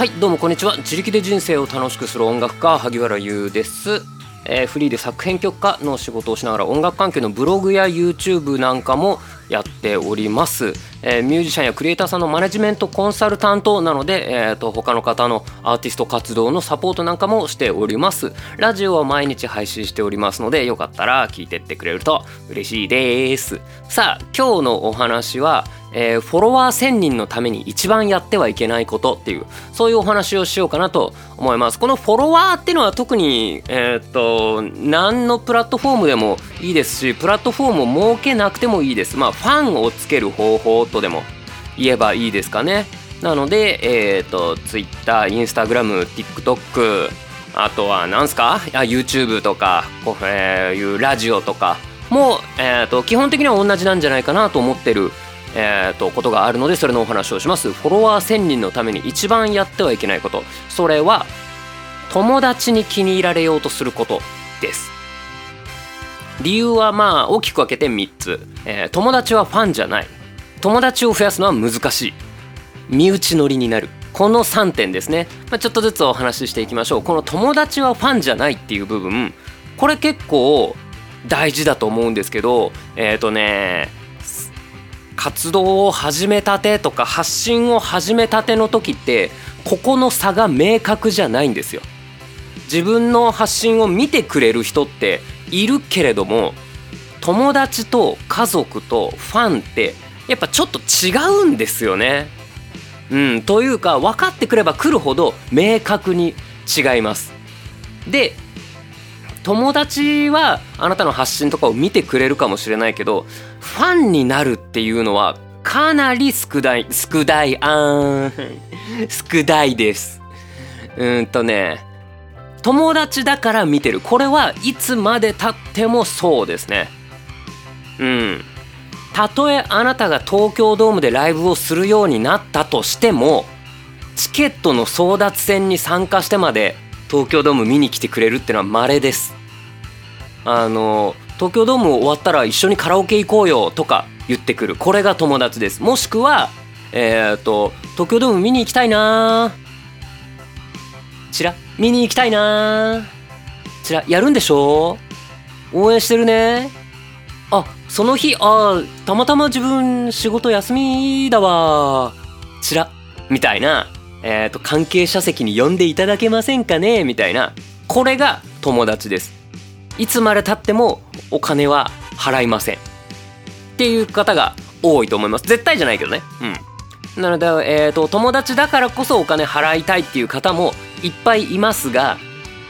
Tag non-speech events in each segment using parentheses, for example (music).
はいどうもこんにちは。自力で人生を楽しくする音楽家萩原優です、えーフリーで作編曲家の仕事をしながら音楽関係のブログや YouTube なんかもやっております、えーミュージシャンやクリエイターさんのマネジメントコンサルタントなので、えー、と他の方のアーティスト活動のサポートなんかもしております。ラジオは毎日配信しておりますのでよかったら聞いてってくれると嬉しいです。さあ今日のお話はえーフォロワー1000人のために一番やってはいけないことっていうそういうお話をしようかなと思います。このフォロワーっていうのは特にえーっと何のプラットフォームでもいいですしプラットフォームを設けなくてもいいです。まあファンをつける方法とでも言えばいいですかね。なのでえーっと Twitter、Instagram、TikTok あとは何すか？あ YouTube とかこう、えーいうラジオとかも、えー、と基本的には同じなんじゃないかなと思ってるえー、とことがあるのでそれのお話をします。フォロワー1000人のために一番やってはいけないこと。それは友達に気に入られようとすることです。理由はまあ大きく分けて3つ、えー友達はファンじゃない。友達を増やすのは難しい。身内乗りになる。この3点ですね、まあ、ちょっとずつお話ししていきましょう。この友達はファンじゃないっていう部分。これ結構大事だと思うんですけどえっ、とね活動を始めたてとか発信を始めたての時ってここの差が明確じゃないんですよ。自分の発信を見てくれる人っているけれども友達と家族とファンってやっぱちょっと違うんですよね。うん、というか分かってくれば来るほど明確に違います。で友達はあなたの発信とかを見てくれるかもしれないけどファンになるっていうのはかなり少ない少ないあーん (laughs) 少ないですうんとね友達だから見てるこれはいつまでたってもそうですねうん。たとえあなたが東京ドームでライブをするようになったとしてもチケットの争奪戦に参加してまで東京ドーム見に来てくれるってのは稀です。あの東京ドーム終わったら一緒にカラオケ行こうよとか言ってくる。これが友達です。もしくはえっ、と東京ドーム見に行きたいなちら見に行きたいなちらやるんでしょ応援してるねあその日あたまたま自分仕事休みだわ。ちらみたいな。えー、と関係者席に呼んでいただけませんかね？みたいな。これが友達です。いつまでたってもお金は払いません。っていう方が多いと思います。絶対じゃないけどね。うん。なので、えー、と友達だからこそお金払いたいっていう方もいっぱいいますが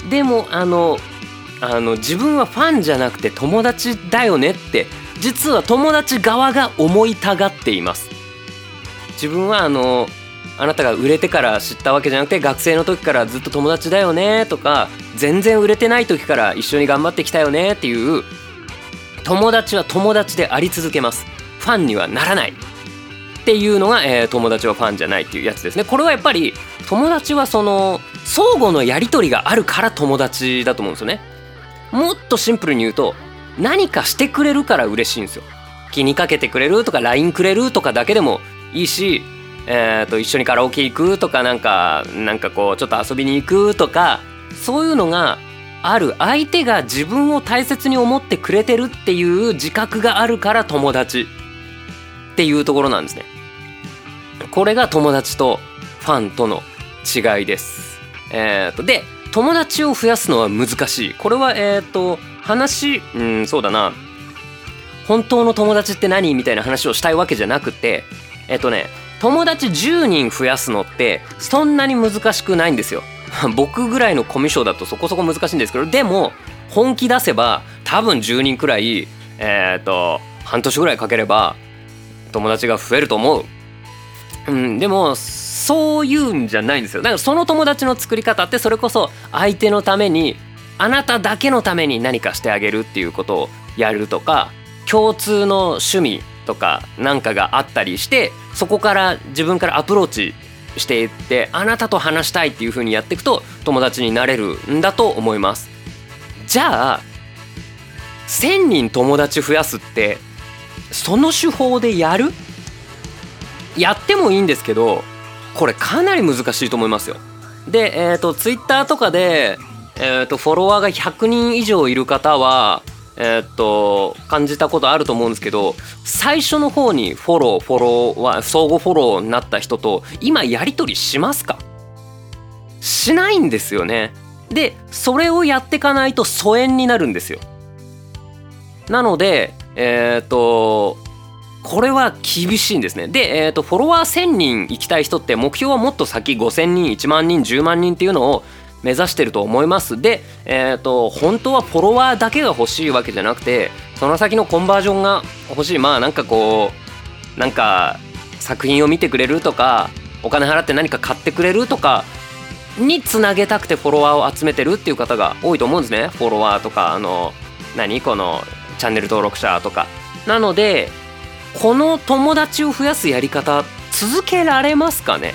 でもあのあの自分はファンじゃなくて友達だよねって実は友達側が思いたがっています。自分はあのあなたが売れてから知ったわけじゃなくて学生の時からずっと友達だよねとか全然売れてない時から一緒に頑張ってきたよねっていう友達は友達であり続けます。ファンにはならない。っていうのが、えー友達はファンじゃないっていうやつですね。これはやっぱり友達はその相互のやり取りがあるから友達だと思うんですよね。もっとシンプルに言うと何かしてくれるから嬉しいんですよ気にかけてくれるとか LINE くれるとかだけでもいいしえー、と一緒にカラオケ行くとかなんかなんかこうちょっと遊びに行くとかそういうのがある相手が自分を大切に思ってくれてるっていう自覚があるから友達っていうところなんですね。これが友達とファンとの違いです。えー、とで友達を増やすのは難しい。これはえっ、と話うんそうだな本当の友達って何？みたいな話をしたいわけじゃなくてえっ、とね友達10人増やすのってそんなに難しくないんですよ。(laughs) 僕ぐらいのコミュ障だとそこそこ難しいんですけどでも本気出せば多分10人くらいえっ、と半年ぐらいかければ友達が増えると思う。うん、でもそういうんじゃないんですよ。だからその友達の作り方ってそれこそ相手のためにあなただけのために何かしてあげるっていうことをやるとか共通の趣味とかなんかがあったりしてそこから自分からアプローチしていってあなたと話したいっていう風にやっていくと友達になれるんだと思います。じゃあ1,000人友達増やすってその手法でやる？やってもいいんですけどこれかなり難しいと思いますよ。で、えーと、ツイッターとかで、えーと、フォロワーが100人以上いる方はえー、っと感じたことあると思うんですけど最初の方にフォローフォローは相互フォローになった人と今やり取りしますか？しないんですよね。でそれをやってかないと疎遠になるんですよ。なのでえっ、とこれは厳しいんですね。で、えーと、フォロワー1,000人行きたい人って目標はもっと先5,000人1万人10万人っていうのを目指してると思います。で、えーと、本当はフォロワーだけが欲しいわけじゃなくてその先のコンバージョンが欲しい。まあなんかこうなんか作品を見てくれるとかお金払って何か買ってくれるとかにつなげたくてフォロワーを集めてるっていう方が多いと思うんですね。フォロワーとかあの何？このチャンネル登録者とか。なのでこの友達を増やすやり方続けられますかね？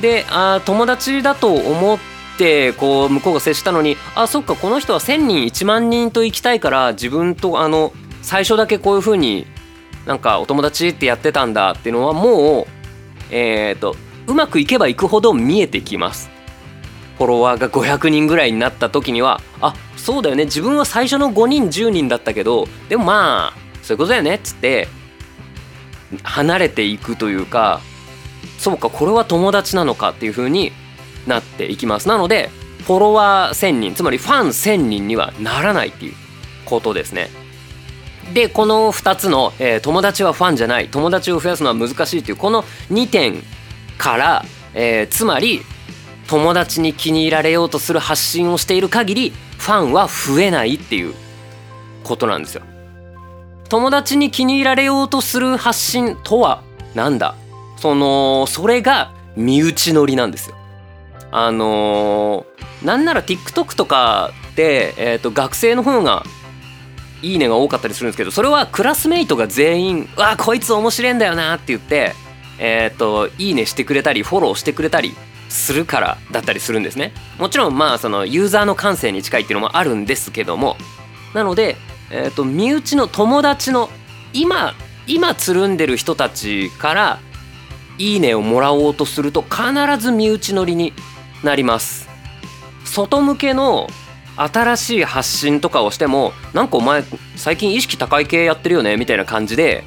であ友達だと思ってこう向こうが接したのにあそっかこの人は1,000人1万人と行きたいから自分とあの最初だけこういう風になんかお友達ってやってたんだっていうのはもうえっ、ー、とうまくいけばいくほど見えてきます。フォロワーが500人ぐらいになった時にはあそうだよね自分は最初の5人10人だったけどでもまあそういうことだよねっつって離れていくというかそうかこれは友達なのかっていう風になっていきます。なのでフォロワー1000人つまりファン1000人にはならないっていうことですね。でこの2つの、えー、友達はファンじゃない。友達を増やすのは難しいっていうこの2点から、えー、つまり友達に気に入られようとする発信をしている限りファンは増えないっていうことなんですよ。友達に気に入られようとする発信とはなんだ？そのそれが身内乗りなんですよ。あのー、なんなら TikTok とかで、えーと、学生の方がいいねが多かったりするんですけどそれはクラスメイトが全員「わあこいつ面白いんだよな」って言ってえ、ー、といいねしてくれたりフォローしてくれたりするからだったりするんですね。もちろんまあそのユーザーの感性に近いっていうのもあるんですけども。なので、えーと、身内の友達の今今つるんでる人たちからいいねをもらおうとすると必ず身内乗りになります。外向けの新しい発信とかをしてもなんかお前最近意識高い系やってるよね？みたいな感じで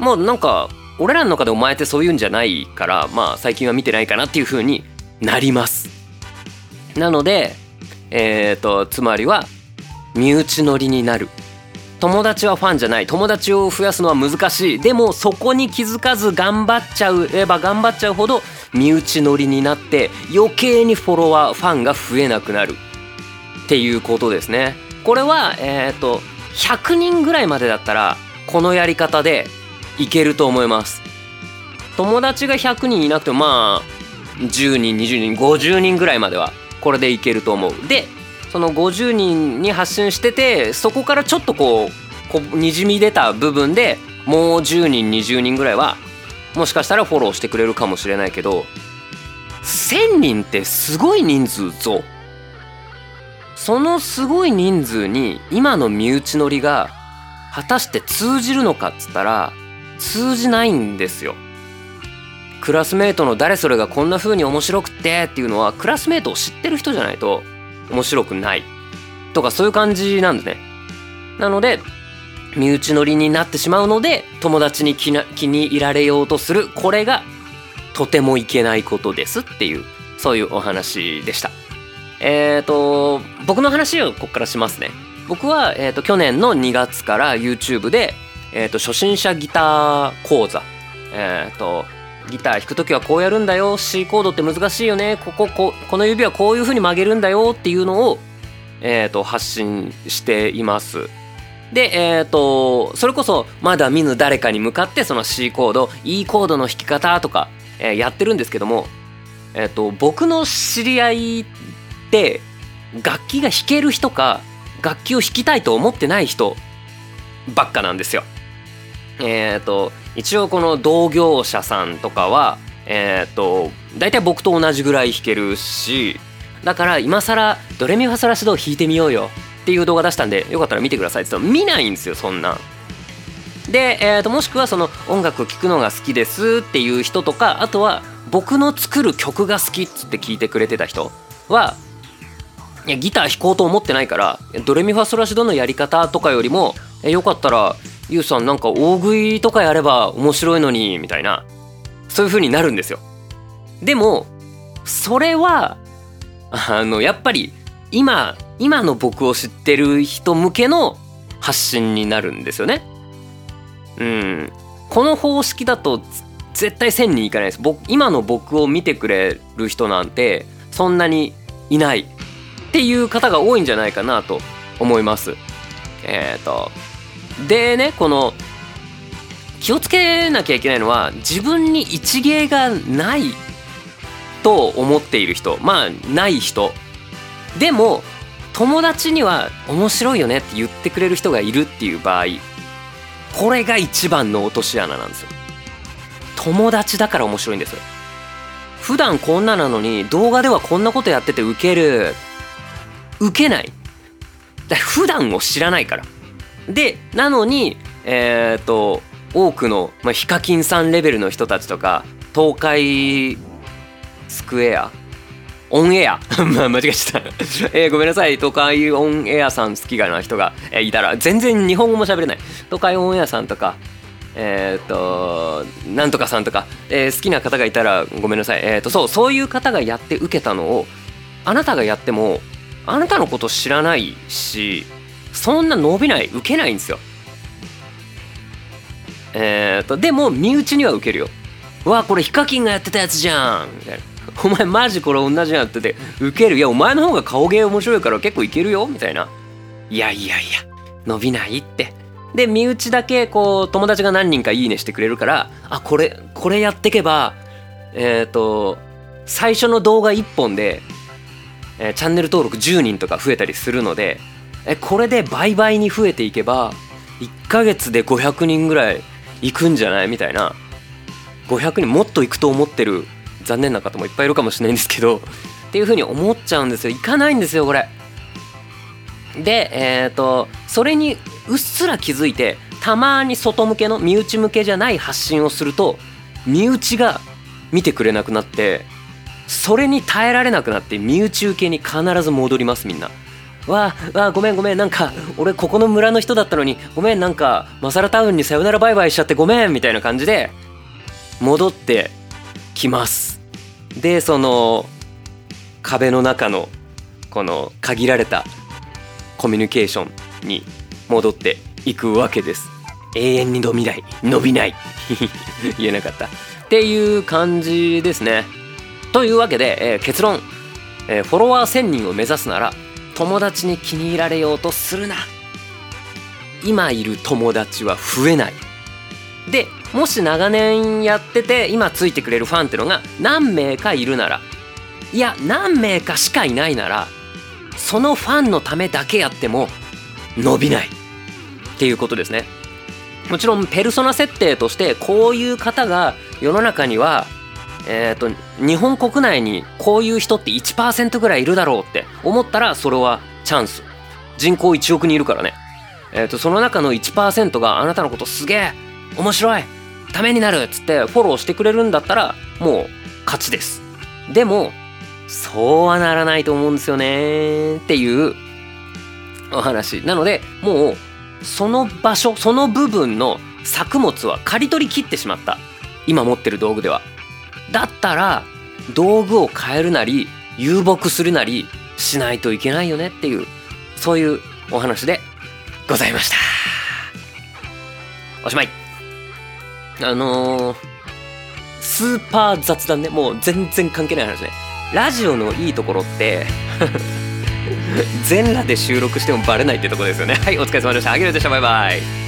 もうなんか俺らの中でお前ってそういうんじゃないからまあ最近は見てないかなっていう風になります。なのでえっ、ー、とつまりは身内乗りになる。友達はファンじゃない。友達を増やすのは難しい。でもそこに気づかず頑張っちゃうれば頑張っちゃうほど身内乗りになって余計にフォロワーファンが増えなくなる。っていうことですね。これはえっ、ー、と100人ぐらいまでだったらこのやり方でいけると思います。友達が100人いなくてもまあ10人20人50人ぐらいまではこれでいけると思う。でその50人に発信しててそこからちょっとこうこにじみ出た部分でもう10人20人ぐらいはもしかしたらフォローしてくれるかもしれないけど1,000人ってすごい人数ぞそのすごい人数に今の身内乗りが果たして通じるのかっつったら通じないんですよ。クラスメートの誰それがこんな風に面白くってっていうのはクラスメートを知ってる人じゃないと面白くないとかそういう感じなんでね。なので身内乗りになってしまうので友達に気に入られようとするこれがとてもいけないことですっていうそういうお話でした。えっ、ー、と僕の話をここからしますね。僕は、えーと、去年の2月から YouTube で、えーと、初心者ギター講座えっ、ー、とギター弾く時はこうやるんだよ C コードって難しいよねここここの指はこういう風に曲げるんだよっていうのを、えーと、発信しています。で、えっ、ー、とそれこそまだ見ぬ誰かに向かってその C コード E コードの弾き方とか、えー、やってるんですけども、えーと、僕の知り合いって楽器が弾ける人か楽器を弾きたいと思ってない人ばっかなんですよ。えっ、ー、と一応この同業者さんとかはえっ、と大体僕と同じぐらい弾けるしだから今更ドレミファソラシドを弾いてみようよっていう動画出したんでよかったら見てくださいって言ったら見ないんですよそんなん。で、えーと、もしくはその音楽聴くのが好きですっていう人とかあとは僕の作る曲が好きっつって聞いてくれてた人はいやギター弾こうと思ってないからドレミファソラシドのやり方とかよりもえよかったらユウさんなんか大食いとかやれば面白いのにみたいな。そういう風になるんですよ。でもそれはあのやっぱり今今の僕を知ってる人向けの発信になるんですよね。うん。この方式だと絶対1000人いかないです。僕今の僕を見てくれる人なんてそんなにいないっていう方が多いんじゃないかなと思います。えっ、ー、とでねこの気をつけなきゃいけないのは自分に一芸がないと思っている人まあない人。でも友達には面白いよねって言ってくれる人がいるっていう場合これが一番の落とし穴なんですよ。友達だから面白いんです普段こんななのに動画ではこんなことやっててウケる。ウケない。だ普段を知らないから。でなのにえっ、と多くの、まあ、ヒカキンさんレベルの人たちとか東海スクエアオンエア (laughs) まあ間違えちゃった。えー、ごめんなさい。東海オンエアさん好きがな人が、えー、いたら全然日本語も喋れない。東海オンエアさんとかえっ、となんとかさんとか、えー、好きな方がいたらごめんなさい。えっ、とそうそういう方がやって受けたのをあなたがやってもあなたのこと知らないしそんな伸びない受けないんですよ。えっ、とでも身内には受けるよ。わこれヒカキンがやってたやつじゃん。みたいな。お前マジこれ同じやっててウケる。いやお前の方が顔芸面白いから結構いけるよ。みたいな。いやいやいや伸びないって。で身内だけこう友達が何人かいいねしてくれるからあこれこれやってけばえっ、と最初の動画1本で、えー、チャンネル登録10人とか増えたりするのでえこれで倍々に増えていけば1ヶ月で500人ぐらいいくんじゃない？みたいな500人もっといくと思ってる残念な方もいっぱいいるかもしれないんですけどっていうふうに思っちゃうんですよいかないんですよこれ。でえっ、ー、とそれにうっすら気づいてたまに外向けの身内向けじゃない発信をすると身内が見てくれなくなってそれに耐えられなくなって身内受けに必ず戻りますみんな。わあわあごめんごめん。なんか俺ここの村の人だったのにごめん。なんかマサラタウンにさよならバイバイしちゃってごめん。みたいな感じで戻ってきます。でその壁の中のこの限られたコミュニケーションに戻っていくわけです。永遠に伸びない。伸びない。(laughs) 言えなかった。っていう感じですね。というわけで、えー、結論、えー、フォロワー1000人を目指すなら友達に気に入られようとするな。今いる友達は増えない。でもし長年やってて今ついてくれるファンってのが何名かいるなら。いや何名かしかいないならそのファンのためだけやっても伸びない。っていうことですね。もちろんペルソナ設定としてこういう方が世の中にはえーと、日本国内にこういう人って1%ぐらいいるだろうって思ったらそれはチャンス。人口1億人いるからね、えーと、その中の1%があなたのことすげえ面白いためになるっつってフォローしてくれるんだったらもう勝ちです。でもそうはならないと思うんですよねっていうお話。なのでもうその場所その部分の作物は刈り取り切ってしまった。今持ってる道具では。だったら道具を変えるなり遊牧するなりしないといけないよねっていうそういうお話でございました。おしまい。あのー、スーパー雑談ね。もう全然関係ない話ね。ラジオのいいところって (laughs) 全裸で収録してもバレないってとこですよね。はいお疲れ様でした。あげるでした。バイバイ。